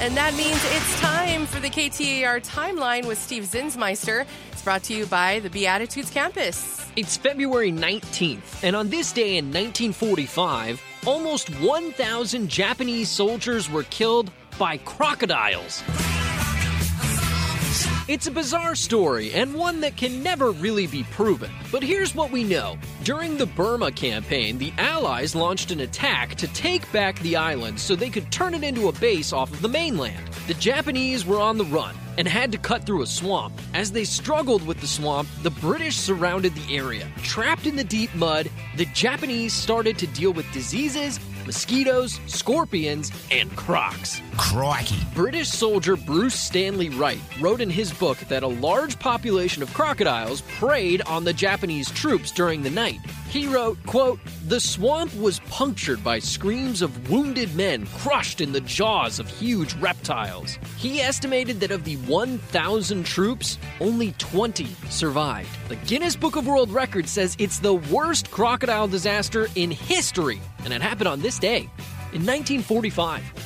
And that means it's time for the KTAR timeline with Steve Zinsmeister. It's brought to you by the Beatitudes Campus. It's February 19th, and on this day in 1945, almost 1,000 Japanese soldiers were killed by crocodiles. It's a bizarre story and one that can never really be proven. But here's what we know. During the Burma campaign, the Allies launched an attack to take back the island so they could turn it into a base off of the mainland. The Japanese were on the run and had to cut through a swamp. As they struggled with the swamp, the British surrounded the area. Trapped in the deep mud, the Japanese started to deal with diseases mosquitoes, scorpions, and crocs. Crikey. British soldier Bruce Stanley Wright wrote in his book that a large population of crocodiles preyed on the Japanese troops during the night. He wrote, quote, The swamp was punctured by screams of wounded men crushed in the jaws of huge reptiles. He estimated that of the 1,000 troops, only 20 survived. The Guinness Book of World Records says it's the worst crocodile disaster in history, and it happened on this day in 1945.